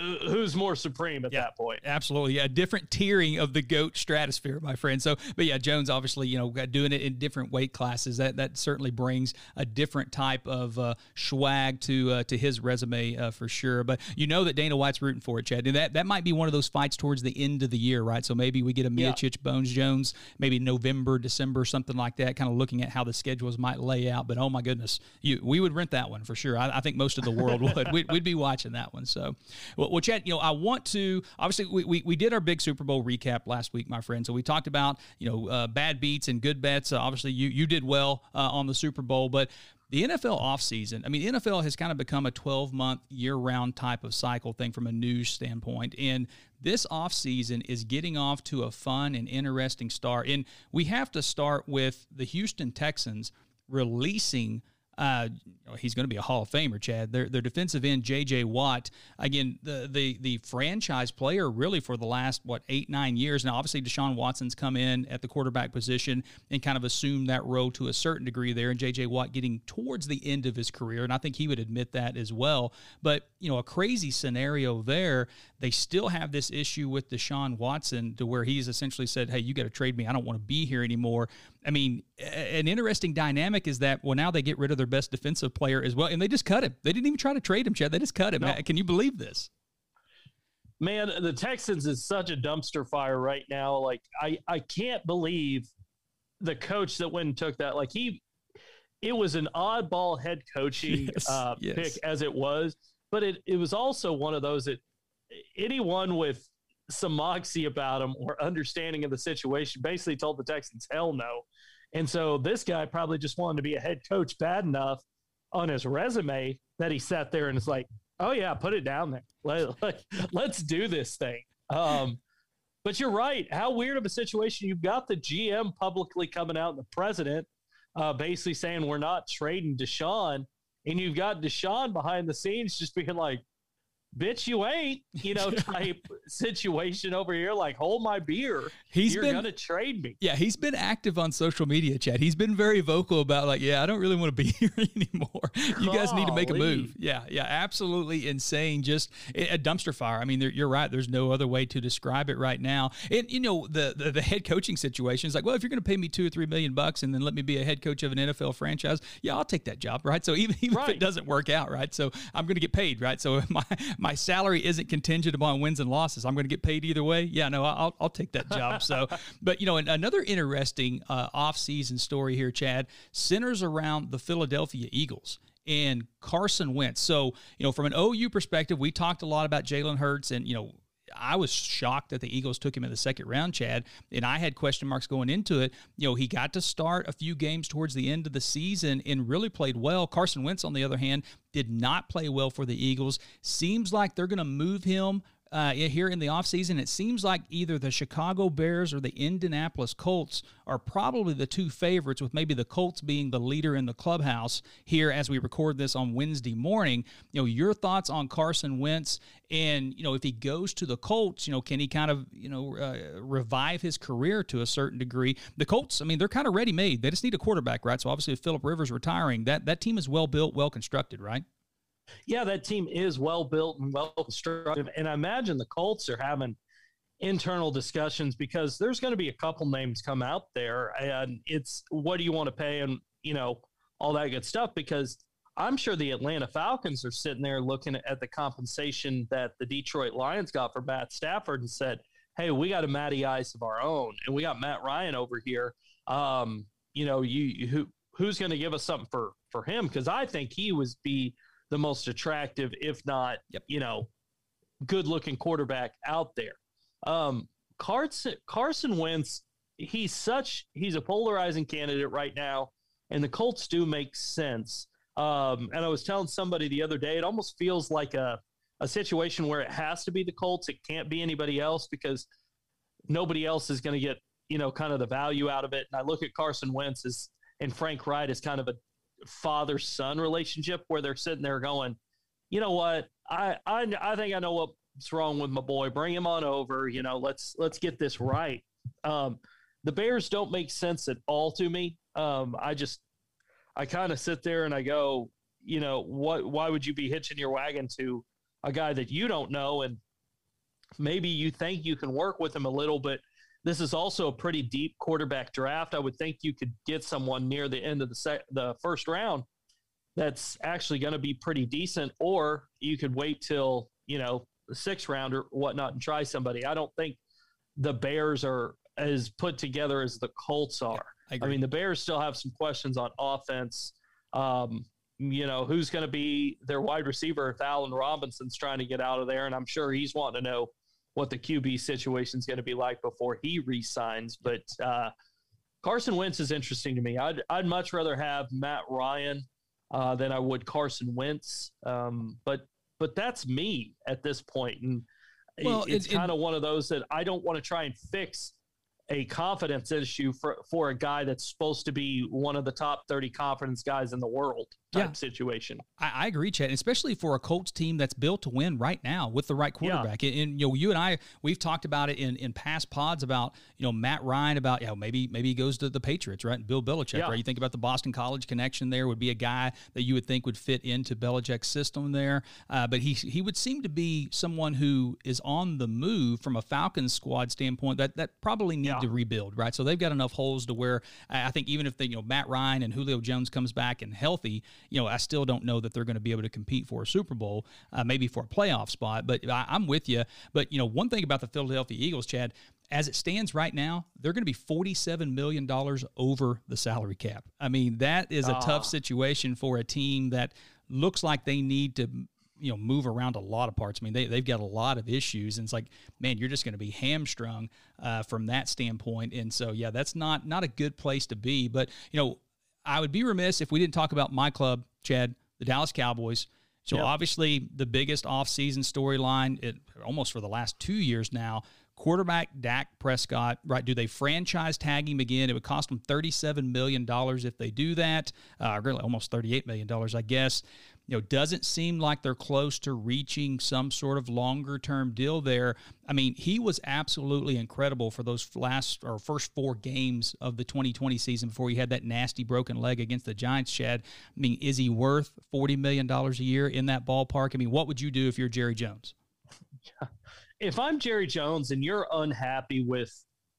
who's more supreme at yeah, that point. Absolutely. Yeah. Different tiering of the GOAT stratosphere, my friend. So, but yeah, Jones obviously, you know, doing it in different weight classes. That that certainly brings a different type of uh, swag to uh, to his resume uh, for sure. But you know that Dana White's rooting for it, Chad. And that, that might be one of those fights towards the end of the year, right? So maybe we get a Miocic yeah. Bones Jones, maybe November, December, something like that, kind of looking at how the schedules might lay out. But oh my goodness, you we would rent that one for sure. I, I think most of the world would. We'd, we'd, be watching that one. So, well, well, Chad, you know, I want to obviously we, we, we did our big Super Bowl recap last week, my friend. So we talked about you know uh, bad beats and good bets. Uh, obviously, you you did well uh, on the Super Bowl, but the NFL offseason, I mean, NFL has kind of become a 12 month year round type of cycle thing from a news standpoint. And this offseason is getting off to a fun and interesting start. And we have to start with the Houston Texans releasing uh, he's going to be a Hall of Famer, Chad. Their, their defensive end, J.J. Watt, again, the, the the franchise player really for the last, what, eight, nine years. Now, obviously, Deshaun Watson's come in at the quarterback position and kind of assumed that role to a certain degree there, and J.J. Watt getting towards the end of his career, and I think he would admit that as well. But, you know, a crazy scenario there. They still have this issue with Deshaun Watson to where he's essentially said, hey, you got to trade me. I don't want to be here anymore. I mean, an interesting dynamic is that well now they get rid of their best defensive player as well, and they just cut him. They didn't even try to trade him, Chad. They just cut him. No. Can you believe this? Man, the Texans is such a dumpster fire right now. Like I, I can't believe the coach that went and took that. Like he, it was an oddball head coaching yes, uh, yes. pick as it was, but it it was also one of those that anyone with some moxie about him or understanding of the situation basically told the Texans, hell no. And so this guy probably just wanted to be a head coach bad enough on his resume that he sat there and it's like, oh, yeah, put it down there. Let, let, let's do this thing. Um, but you're right. How weird of a situation. You've got the GM publicly coming out and the president uh, basically saying we're not trading Deshaun. And you've got Deshaun behind the scenes just being like, bitch, you ain't, you know, type situation over here. Like, hold my beer. He's You're been, gonna trade me. Yeah, he's been active on social media, Chad. He's been very vocal about like, yeah, I don't really want to be here anymore. You guys need to make a move. Yeah, yeah, absolutely insane. Just a dumpster fire. I mean, you're right. There's no other way to describe it right now. And you know, the the, the head coaching situation is like, well, if you're going to pay me two or three million bucks and then let me be a head coach of an NFL franchise, yeah, I'll take that job, right? So even, even right. if it doesn't work out, right? So I'm going to get paid, right? So my my salary isn't contingent upon wins and losses. I'm going to get paid either way. Yeah, no, I'll, I'll take that job. So, but you know, another interesting uh, off-season story here, Chad, centers around the Philadelphia Eagles and Carson Wentz. So, you know, from an OU perspective, we talked a lot about Jalen Hurts and, you know, I was shocked that the Eagles took him in the second round, Chad, and I had question marks going into it. You know, he got to start a few games towards the end of the season and really played well. Carson Wentz, on the other hand, did not play well for the Eagles. Seems like they're going to move him uh, here in the offseason, it seems like either the Chicago Bears or the Indianapolis Colts are probably the two favorites, with maybe the Colts being the leader in the clubhouse here as we record this on Wednesday morning. You know, your thoughts on Carson Wentz, and you know, if he goes to the Colts, you know, can he kind of you know uh, revive his career to a certain degree? The Colts, I mean, they're kind of ready made. They just need a quarterback, right? So obviously, if Philip Rivers retiring, that that team is well built, well constructed, right? Yeah, that team is well built and well constructed. And I imagine the Colts are having internal discussions because there's going to be a couple names come out there and it's what do you want to pay and, you know, all that good stuff because I'm sure the Atlanta Falcons are sitting there looking at the compensation that the Detroit Lions got for Matt Stafford and said, "Hey, we got a Matty Ice of our own, and we got Matt Ryan over here. Um, you know, you, you who who's going to give us something for for him? Because I think he was be the most attractive, if not, yep. you know, good looking quarterback out there. Um, Carson, Carson Wentz, he's such, he's a polarizing candidate right now, and the Colts do make sense. Um, and I was telling somebody the other day, it almost feels like a, a situation where it has to be the Colts. It can't be anybody else because nobody else is going to get, you know, kind of the value out of it. And I look at Carson Wentz as, and Frank Reich as kind of a father son relationship where they're sitting there going, you know what, I, I I think I know what's wrong with my boy. Bring him on over. You know, let's let's get this right. Um, the Bears don't make sense at all to me. Um, I just I kind of sit there and I go, you know, what? Why would you be hitching your wagon to a guy that you don't know and maybe you think you can work with him a little, but this is also a pretty deep quarterback draft. I would think you could get someone near the end of the sec- the first round that's actually going to be pretty decent, or you could wait till you know the sixth round or whatnot and try somebody. I don't think the Bears are as put together as the Colts are. I, I, mean, the Bears still have some questions on offense. Um, you know, who's going to be their wide receiver if Allen Robinson's trying to get out of there? And I'm sure he's wanting to know what the QB situation is going to be like before he resigns. But uh, Carson Wentz is interesting to me. I'd, I'd much rather have Matt Ryan uh, than I would Carson Wentz. Um, but but that's me at this point, and well, it's it, kind of one of those that I don't want to try and fix a confidence issue for for a guy that's supposed to be one of the top 30 confidence guys in the world type yeah. situation. I, I, agree, Chad, especially for a Colts team that's built to win right now with the right quarterback. Yeah. And, and, you know, you and I we've talked about it in, in past pods about you know Matt Ryan about you know maybe maybe he goes to the Patriots, right? Bill Belichick, yeah. right? You think about the Boston College connection there would be a guy that you would think would fit into Belichick's system there, uh, but he he would seem to be someone who is on the move from a Falcons squad standpoint that that probably need to rebuild, right? So they've got enough holes to where I think even if they you know Matt Ryan and Julio Jones comes back and healthy you know, I still don't know that they're going to be able to compete for a Super Bowl, uh, maybe for a playoff spot. But I, I'm with you. But, you know, one thing about the Philadelphia Eagles, Chad, as it stands right now, they're going to be $47 million over the salary cap. I mean, that is a tough ah. situation for a team that looks like they need to you know move around a lot of parts. I mean, they they've got a lot of issues, and it's like, man, you're just going to be hamstrung uh, from that standpoint. And so, yeah, that's not not a good place to be. But you know, I would be remiss if we didn't talk about my club, Chad, the Dallas Cowboys. So yep. obviously the biggest offseason storyline, almost for the last two years now. Quarterback Dak Prescott, right? Do they franchise tag him again? It would cost them $37 million if they do that, uh, really almost $38 million, I guess. You know, doesn't seem like they're close to reaching some sort of longer term deal there. I mean, he was absolutely incredible for those last or first four games of the 2020 season before he had that nasty broken leg against the Giants, Chad. I mean, is he worth $40 million a year in that ballpark? I mean, what would you do if you're Jerry Jones? If I'm Jerry Jones and you're unhappy with,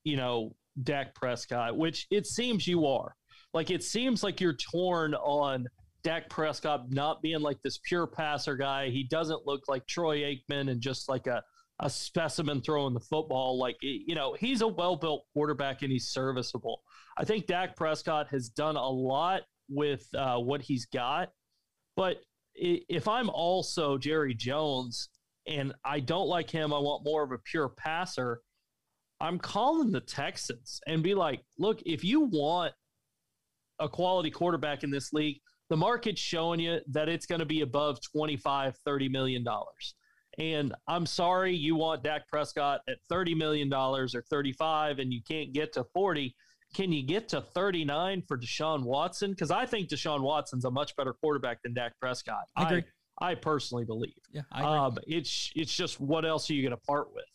you know, Dak Prescott, which it seems you are, like it seems like you're torn on Dak Prescott not being like this pure passer guy. He doesn't look like Troy Aikman and just like a, a specimen throwing the football. Like, you know, he's a well built quarterback and he's serviceable. I think Dak Prescott has done a lot with uh, what he's got. But if I'm also Jerry Jones and I don't like him, I want more of a pure passer. I'm calling the Texans and be like, look, if you want a quality quarterback in this league, the market's showing you that it's going to be above 25, 30 million dollars. And I'm sorry you want Dak Prescott at 30 million dollars or 35 and you can't get to 40. Can you get to 39 for Deshaun Watson? Because I think Deshaun Watson's a much better quarterback than Dak Prescott. I agree. I, I personally believe. Yeah, I agree. Um, it's it's just what else are you going to part with?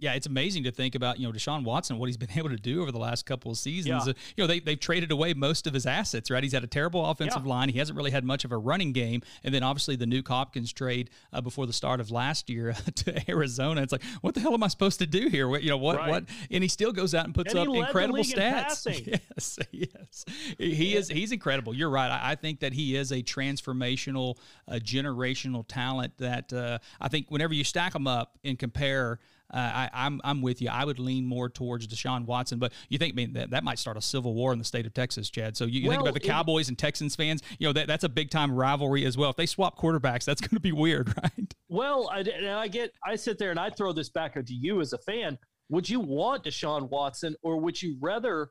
Yeah, it's amazing to think about, you know, Deshaun Watson, what he's been able to do over the last couple of seasons. Yeah. You know, they, they've traded away most of his assets, right? He's had a terrible offensive yeah. line. He hasn't really had much of a running game. And then obviously the Nuk Hopkins trade uh, before the start of last year to Arizona. It's like, what the hell am I supposed to do here? What, you know, what, right. what? And he still goes out and puts and up incredible stats. Yes, yes. He yeah. is, he's incredible. You're right. I, I, think that he is a transformational, uh, generational talent that uh, I think whenever you stack them up and compare, uh, I, I'm, I'm with you. I would lean more towards Deshaun Watson, but you think I mean that, that might start a civil war in the state of Texas, Chad. So you, you well, think about the Cowboys it, and Texans fans. You know that that's a big time rivalry as well. If they swap quarterbacks, that's going to be weird, right? Well, I, I get I sit there and I throw this back to you as a fan. Would you want Deshaun Watson, or would you rather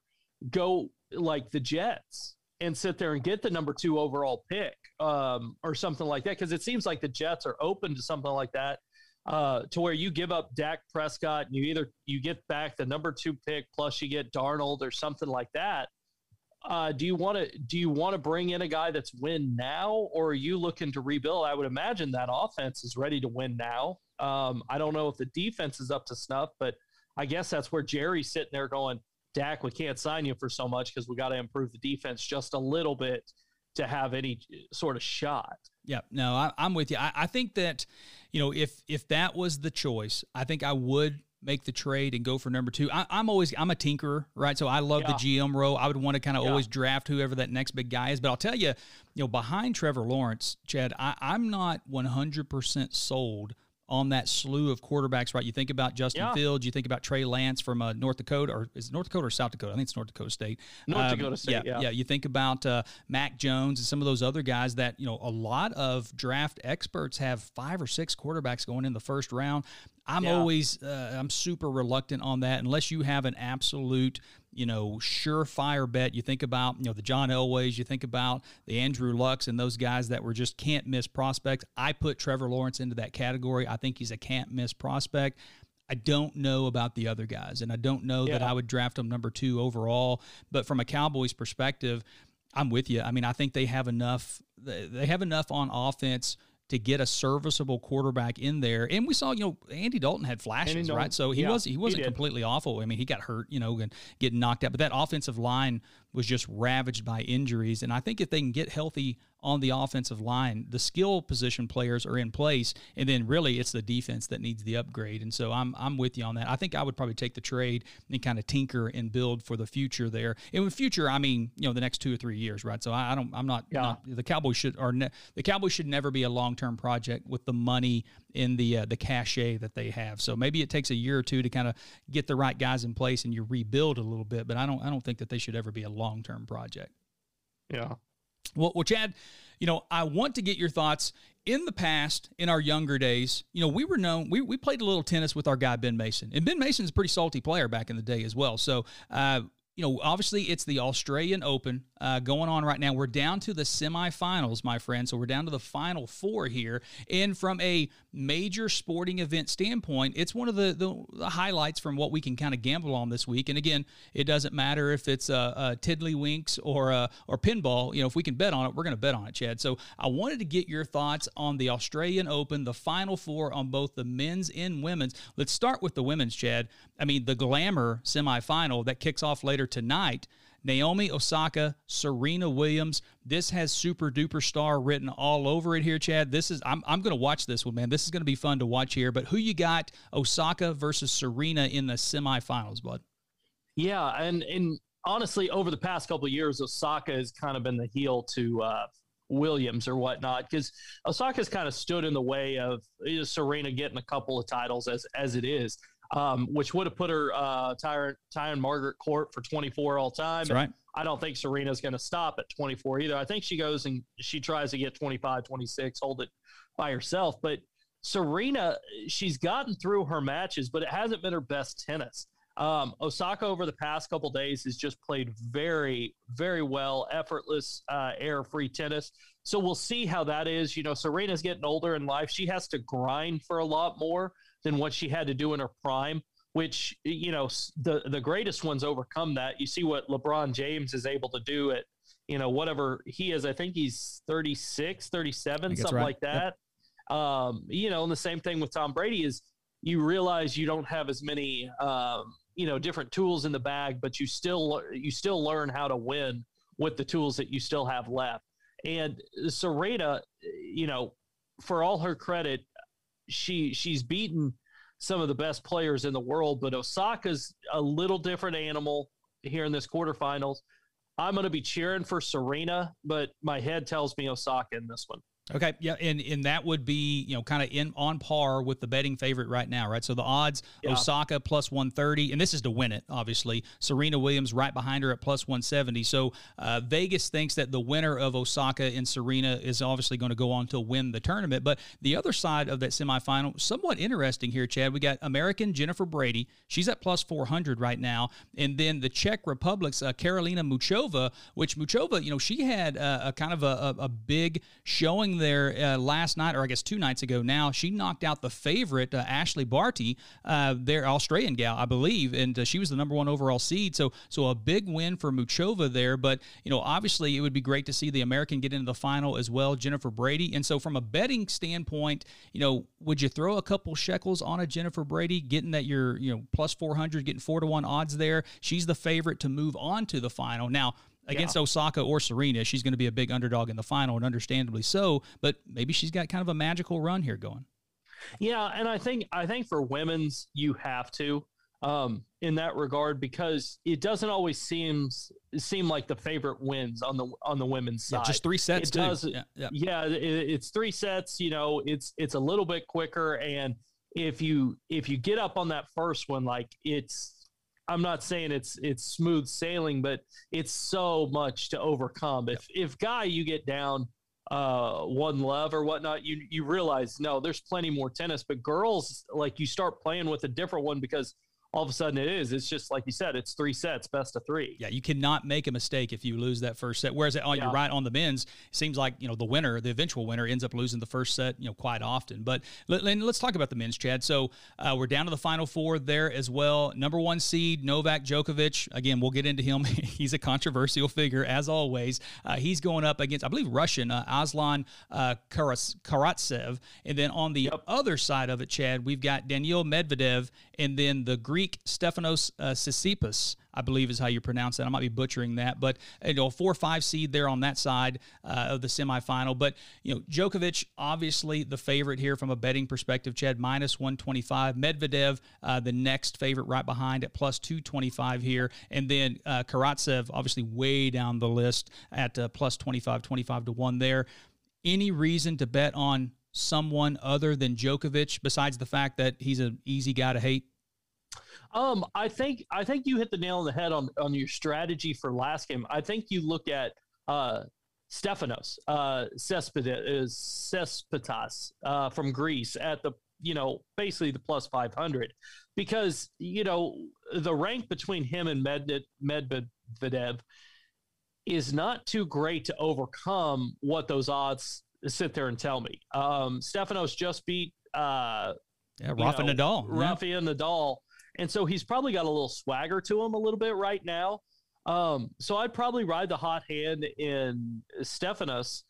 go like the Jets? and sit there and get the number two overall pick um, or something like that because it seems like the Jets are open to something like that uh, to where you give up Dak Prescott and you either you get back the number two pick plus you get Darnold or something like that. Uh, do you want to do you want to bring in a guy that's win now, or are you looking to rebuild? I would imagine that offense is ready to win now. Um, I don't know if the defense is up to snuff, but I guess that's where Jerry's sitting there going, Dak, we can't sign you for so much because we got to improve the defense just a little bit to have any sort of shot. Yeah, no, I, am with you. I, I think that you know, if if that was the choice, I think I would make the trade and go for number two. I, am always I'm a tinkerer, right? So I love yeah. the GM role. I would want to kind of yeah. always draft whoever that next big guy is. But I'll tell you, you know, behind Trevor Lawrence, Chad, I, I'm not 100 percent sold on that slew of quarterbacks, right? You think about Justin yeah. Fields, you think about Trey Lance from uh, North Dakota, or is North Dakota or South Dakota? I think it's North Dakota State. North um, Dakota State, yeah, yeah, yeah. You think about uh, Mac Jones and some of those other guys that you know a lot of draft experts have five or six quarterbacks going in the first round. I'm yeah. always uh, I'm super reluctant on that unless you have an absolute you know surefire bet. You think about you know the John Elways, you think about the Andrew Lucks and those guys that were just can't miss prospects. I put Trevor Lawrence into that category. I think he's a can't miss prospect. I don't know about the other guys, and I don't know yeah. that I would draft him number two overall. But from a Cowboys perspective, I'm with you. I mean, I think they have enough. They have enough on offense to get a serviceable quarterback in there. And we saw, you know, Andy Dalton had flashes, Dalton, right? So he yeah, was he wasn't he completely awful. I mean, he got hurt, you know, and getting knocked out, but that offensive line was just ravaged by injuries. And I think if they can get healthy on the offensive line. The skill position players are in place, and then really it's the defense that needs the upgrade. And so I'm I'm with you on that. I think I would probably take the trade and kind of tinker and build for the future there. And with future, I mean you know the next two or three years, right? So I, I don't I'm not, yeah. not, the Cowboys should are ne, the Cowboys should never be a long term project with the money in the uh, the cachet that they have. So maybe it takes a year or two to kind of get the right guys in place and you rebuild a little bit. But I don't I don't think that they should ever be a long term project. Yeah, well, well, Chad, you know, I want to get your thoughts. In the past, in our younger days, you know, we were known, we, we played a little tennis with our guy, Ben Mason. And Ben Mason's a pretty salty player back in the day as well. So, uh, you know, obviously it's the Australian Open uh, going on right now. We're down to the semifinals, my friend. So we're down to the final four here. And from a major sporting event standpoint, it's one of the, the, the highlights from what we can kind of gamble on this week. And again, it doesn't matter if it's a, a tiddlywinks or a, or pinball. You know, if we can bet on it, we're going to bet on it, Chad. So I wanted to get your thoughts on the Australian Open, the final four on both the men's and women's. Let's start with the women's, Chad. I mean, the glamour semifinal that kicks off later tonight. Naomi Osaka, Serena Williams. This has super duper star written all over it here, Chad. This is I'm I'm gonna watch this one, man. This is gonna be fun to watch here. But who you got Osaka versus Serena in the semifinals, bud? Yeah, and and honestly, over the past couple years, Osaka has kind of been the heel to uh, Williams or whatnot because Osaka's kind of stood in the way of you know, Serena getting a couple of titles as as it is um, which would have put her uh, Tyron, Tyron Margaret Court for 24 all time. That's right. I don't think Serena's going to stop at 24 either. I think she goes and she tries to get 25, 26, hold it by herself. But Serena, she's gotten through her matches, but it hasn't been her best tennis. Um, Osaka over the past couple days has just played very, very well, effortless, uh, air-free tennis. So we'll see how that is. You know, Serena's getting older in life; she has to grind for a lot more than what she had to do in her prime which you know the the greatest ones overcome that you see what lebron james is able to do at you know whatever he is i think he's 36 37 something right. like that yep. um, you know and the same thing with tom brady is you realize you don't have as many um, you know different tools in the bag but you still you still learn how to win with the tools that you still have left and serena you know for all her credit she she's beaten some of the best players in the world, but Osaka's a little different animal here in this quarterfinals. I'm going to be cheering for Serena, but my head tells me Osaka in this one. Okay, yeah, and and that would be you know kind of in on par with the betting favorite right now, right? So the odds yeah. Osaka plus one thirty, and this is to win it, obviously. Serena Williams right behind her at plus one seventy. So uh, Vegas thinks that the winner of Osaka and Serena is obviously going to go on to win the tournament. But the other side of that semifinal, somewhat interesting here, Chad. We got American Jennifer Brady. She's at plus four hundred right now, and then the Czech Republic's uh, Karolina Muchova, which Muchova, you know, she had uh, a kind of a, a, a big showing there uh, last night, or I guess two nights ago now. She knocked out the favorite, uh, Ashleigh Barty, uh, their Australian gal, I believe, and uh, she was the number one overall seed. So, so a big win for Muchova there. But you know, obviously, it would be great to see the American get into the final as well, Jennifer Brady. And so, from a betting standpoint, you know, would you throw a couple shekels on a Jennifer Brady, getting that you're you know plus four hundred, getting four to one odds there? She's the favorite to move on to the final. Now, against yeah. Osaka or Serena, she's going to be a big underdog in the final, and understandably so. But maybe she's got kind of a magical run here going. Yeah, and I think I think for women's you have to um, in that regard because it doesn't always seems seem like the favorite wins on the on the women's side. Yeah, just three sets. It too. does. Yeah, yeah. yeah it, it's three sets. You know, it's it's a little bit quicker, and if you if you get up on that first one, like it's I'm not saying it's it's smooth sailing, but it's so much to overcome. If if guy you get down uh, one love or whatnot, you you realize no, there's plenty more tennis. But girls, like you start playing with a different one because all of a sudden it is. It's just like you said, it's three sets, best of three. Yeah, you cannot make a mistake if you lose that first set. Whereas oh, yeah. you're right on the men's, it seems like you know the winner, the eventual winner, ends up losing the first set, you know, quite often. But let, us talk about the men's, Chad. So uh, we're down to the final four there as well. Number one seed Novak Djokovic. Again, we'll get into him. he's a controversial figure as always. Uh, he's going up against, I believe, Russian uh, Aslan uh, Karatsev, and then on the yep. other side of it, Chad, we've got Daniil Medvedev, and then the Greek Greek Stefanos uh, I believe is how you pronounce that. I might be butchering that, but you know, four or five seed there on that side uh, of the semifinal. But you know, Djokovic obviously the favorite here from a betting perspective. Chad minus one twenty five. Medvedev uh, the next favorite right behind at plus two twenty five here, and then uh, Karatsev obviously way down the list at uh, plus 25, 25 to one there. Any reason to bet on someone other than Djokovic besides the fact that he's an easy guy to hate? Um, I think I think you hit the nail on the head on on your strategy for last game. I think you look at uh, Stefanos uh, Tsitsipas, uh, uh, from Greece at the you know, basically the plus 500 because, you know, the rank between him and Med- Medvedev is not too great to overcome what those odds sit there and tell me. Um, Stefanos just beat uh, yeah, Rafa know, Nadal. Rafael yeah. Nadal. And so he's probably got a little swagger to him a little bit right now. Um, so I'd probably ride the hot hand in Stefanos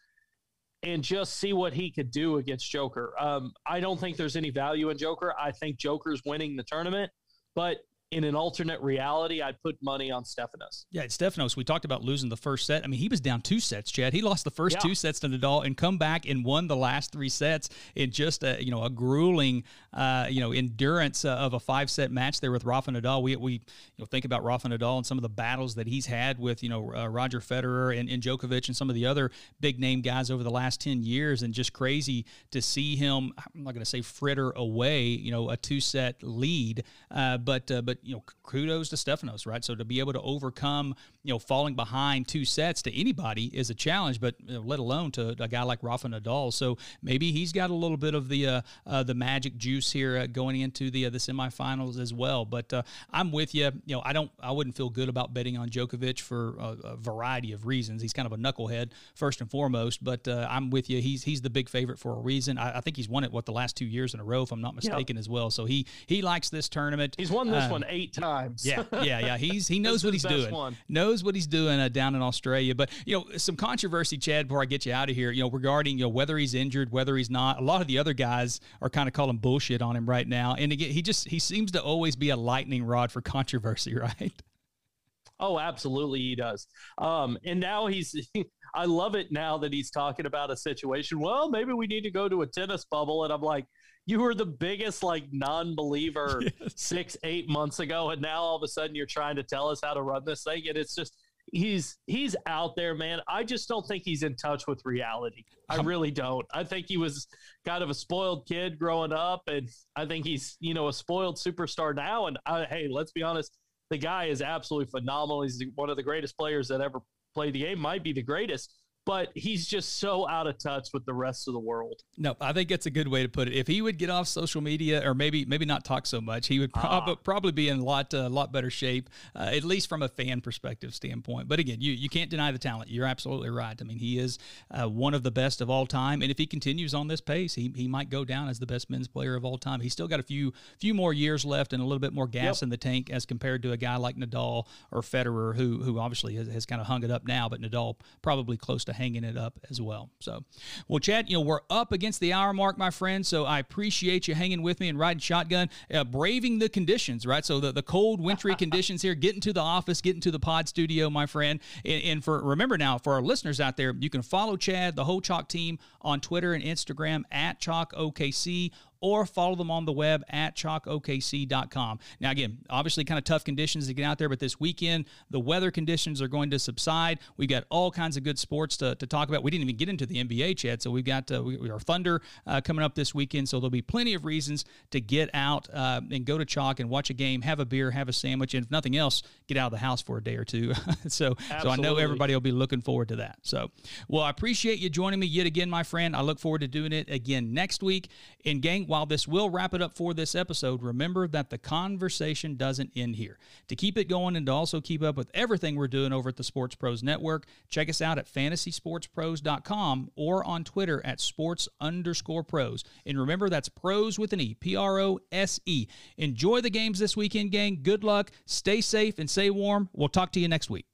and just see what he could do against Joker. Um, I don't think there's any value in Joker. I think Joker's winning the tournament, but in an alternate reality, I'd put money on Stefanos. Yeah, it's Stefanos. We talked about losing the first set. I mean, he was down two sets, Chad. He lost the first yeah. two sets to Nadal and come back and won the last three sets in just a you know a grueling uh, you know endurance uh, of a five set match there with Rafa Nadal. We we you know think about Rafa Nadal and some of the battles that he's had with you know uh, Roger Federer and, and Djokovic and some of the other big name guys over the last ten years, and just crazy to see him. I'm not going to say fritter away you know a two set lead, uh, but uh, but you know kudos to Stefanos, right? So to be able to overcome, you know, falling behind two sets to anybody is a challenge, but you know, let alone to a guy like Rafa Nadal. So maybe he's got a little bit of the uh, uh, the magic juice here uh, going into the uh, the semifinals as well. But uh, I'm with you. You know, I don't, I wouldn't feel good about betting on Djokovic for a, a variety of reasons. He's kind of a knucklehead first and foremost, but uh, I'm with you. He's he's the big favorite for a reason. I, I, think he's won it what the last two years in a row, if I'm not mistaken, as well. So he he likes this tournament. He's won this um, one eight times yeah, yeah, yeah. He's he knows what he's doing. One. Knows what he's doing uh, down in Australia. But you know, some controversy, Chad. Before I get you out of here, you know, regarding you know whether he's injured, whether he's not. A lot of the other guys are kind of calling bullshit on him right now. And again, he just he seems to always be a lightning rod for controversy, right? Oh, absolutely, he does. Um, and now he's. I love it now that he's talking about a situation. Well, maybe we need to go to a tennis bubble, and I'm like, you were the biggest like non-believer yes. six eight months ago and now all of a sudden you're trying to tell us how to run this thing and it's just he's he's out there man. I just don't think he's in touch with reality. I really don't. I think he was kind of a spoiled kid growing up and i think he's you know a spoiled superstar now and I, hey let's be honest the guy is absolutely phenomenal. He's one of the greatest players that ever played the game might be the greatest but he's just so out of touch with the rest of the world. No, I think that's a good way to put it. If he would get off social media, or maybe maybe not talk so much, he would prob- ah. probably be in a lot uh, lot better shape, uh, at least from a fan perspective standpoint. But again, you you can't deny the talent. You're absolutely right. I mean, he is uh, one of the best of all time, and if he continues on this pace, he, he might go down as the best men's player of all time. He's still got a few few more years left and a little bit more gas yep. in the tank as compared to a guy like Nadal or Federer, who who obviously has, has kind of hung it up now, but Nadal probably close to hanging it up as well. So, well, Chad, you know, we're up against the hour mark, my friend. So I appreciate you hanging with me and riding shotgun, uh, braving the conditions, right? So the, the cold, wintry conditions here, getting to the office, getting to the pod studio, my friend. And, and for remember now, for our listeners out there, you can follow Chad, the whole Chalk team on Twitter and Instagram at Chalk OKC or follow them on the web at chalkokc.com. Now, again, obviously kind of tough conditions to get out there, but this weekend, the weather conditions are going to subside. We've got all kinds of good sports to, to talk about. We didn't even get into the NBA yet, so we've got uh, we, our Thunder uh, coming up this weekend, so there'll be plenty of reasons to get out uh, and go to Chalk and watch a game, have a beer, have a sandwich, and if nothing else, get out of the house for a day or two. so, Absolutely. so I know everybody will be looking forward to that. So, well, I appreciate you joining me yet again, my friend. I look forward to doing it again next week. And gang, while this will wrap it up for this episode, remember that the conversation doesn't end here. To keep it going and to also keep up with everything we're doing over at the Sports Pros Network, check us out at fantasysportspros.com or on Twitter at sports underscore pros. And remember, that's pros with an E, P R O S E. Enjoy the games this weekend, gang. Good luck, stay safe, and stay warm. We'll talk to you next week.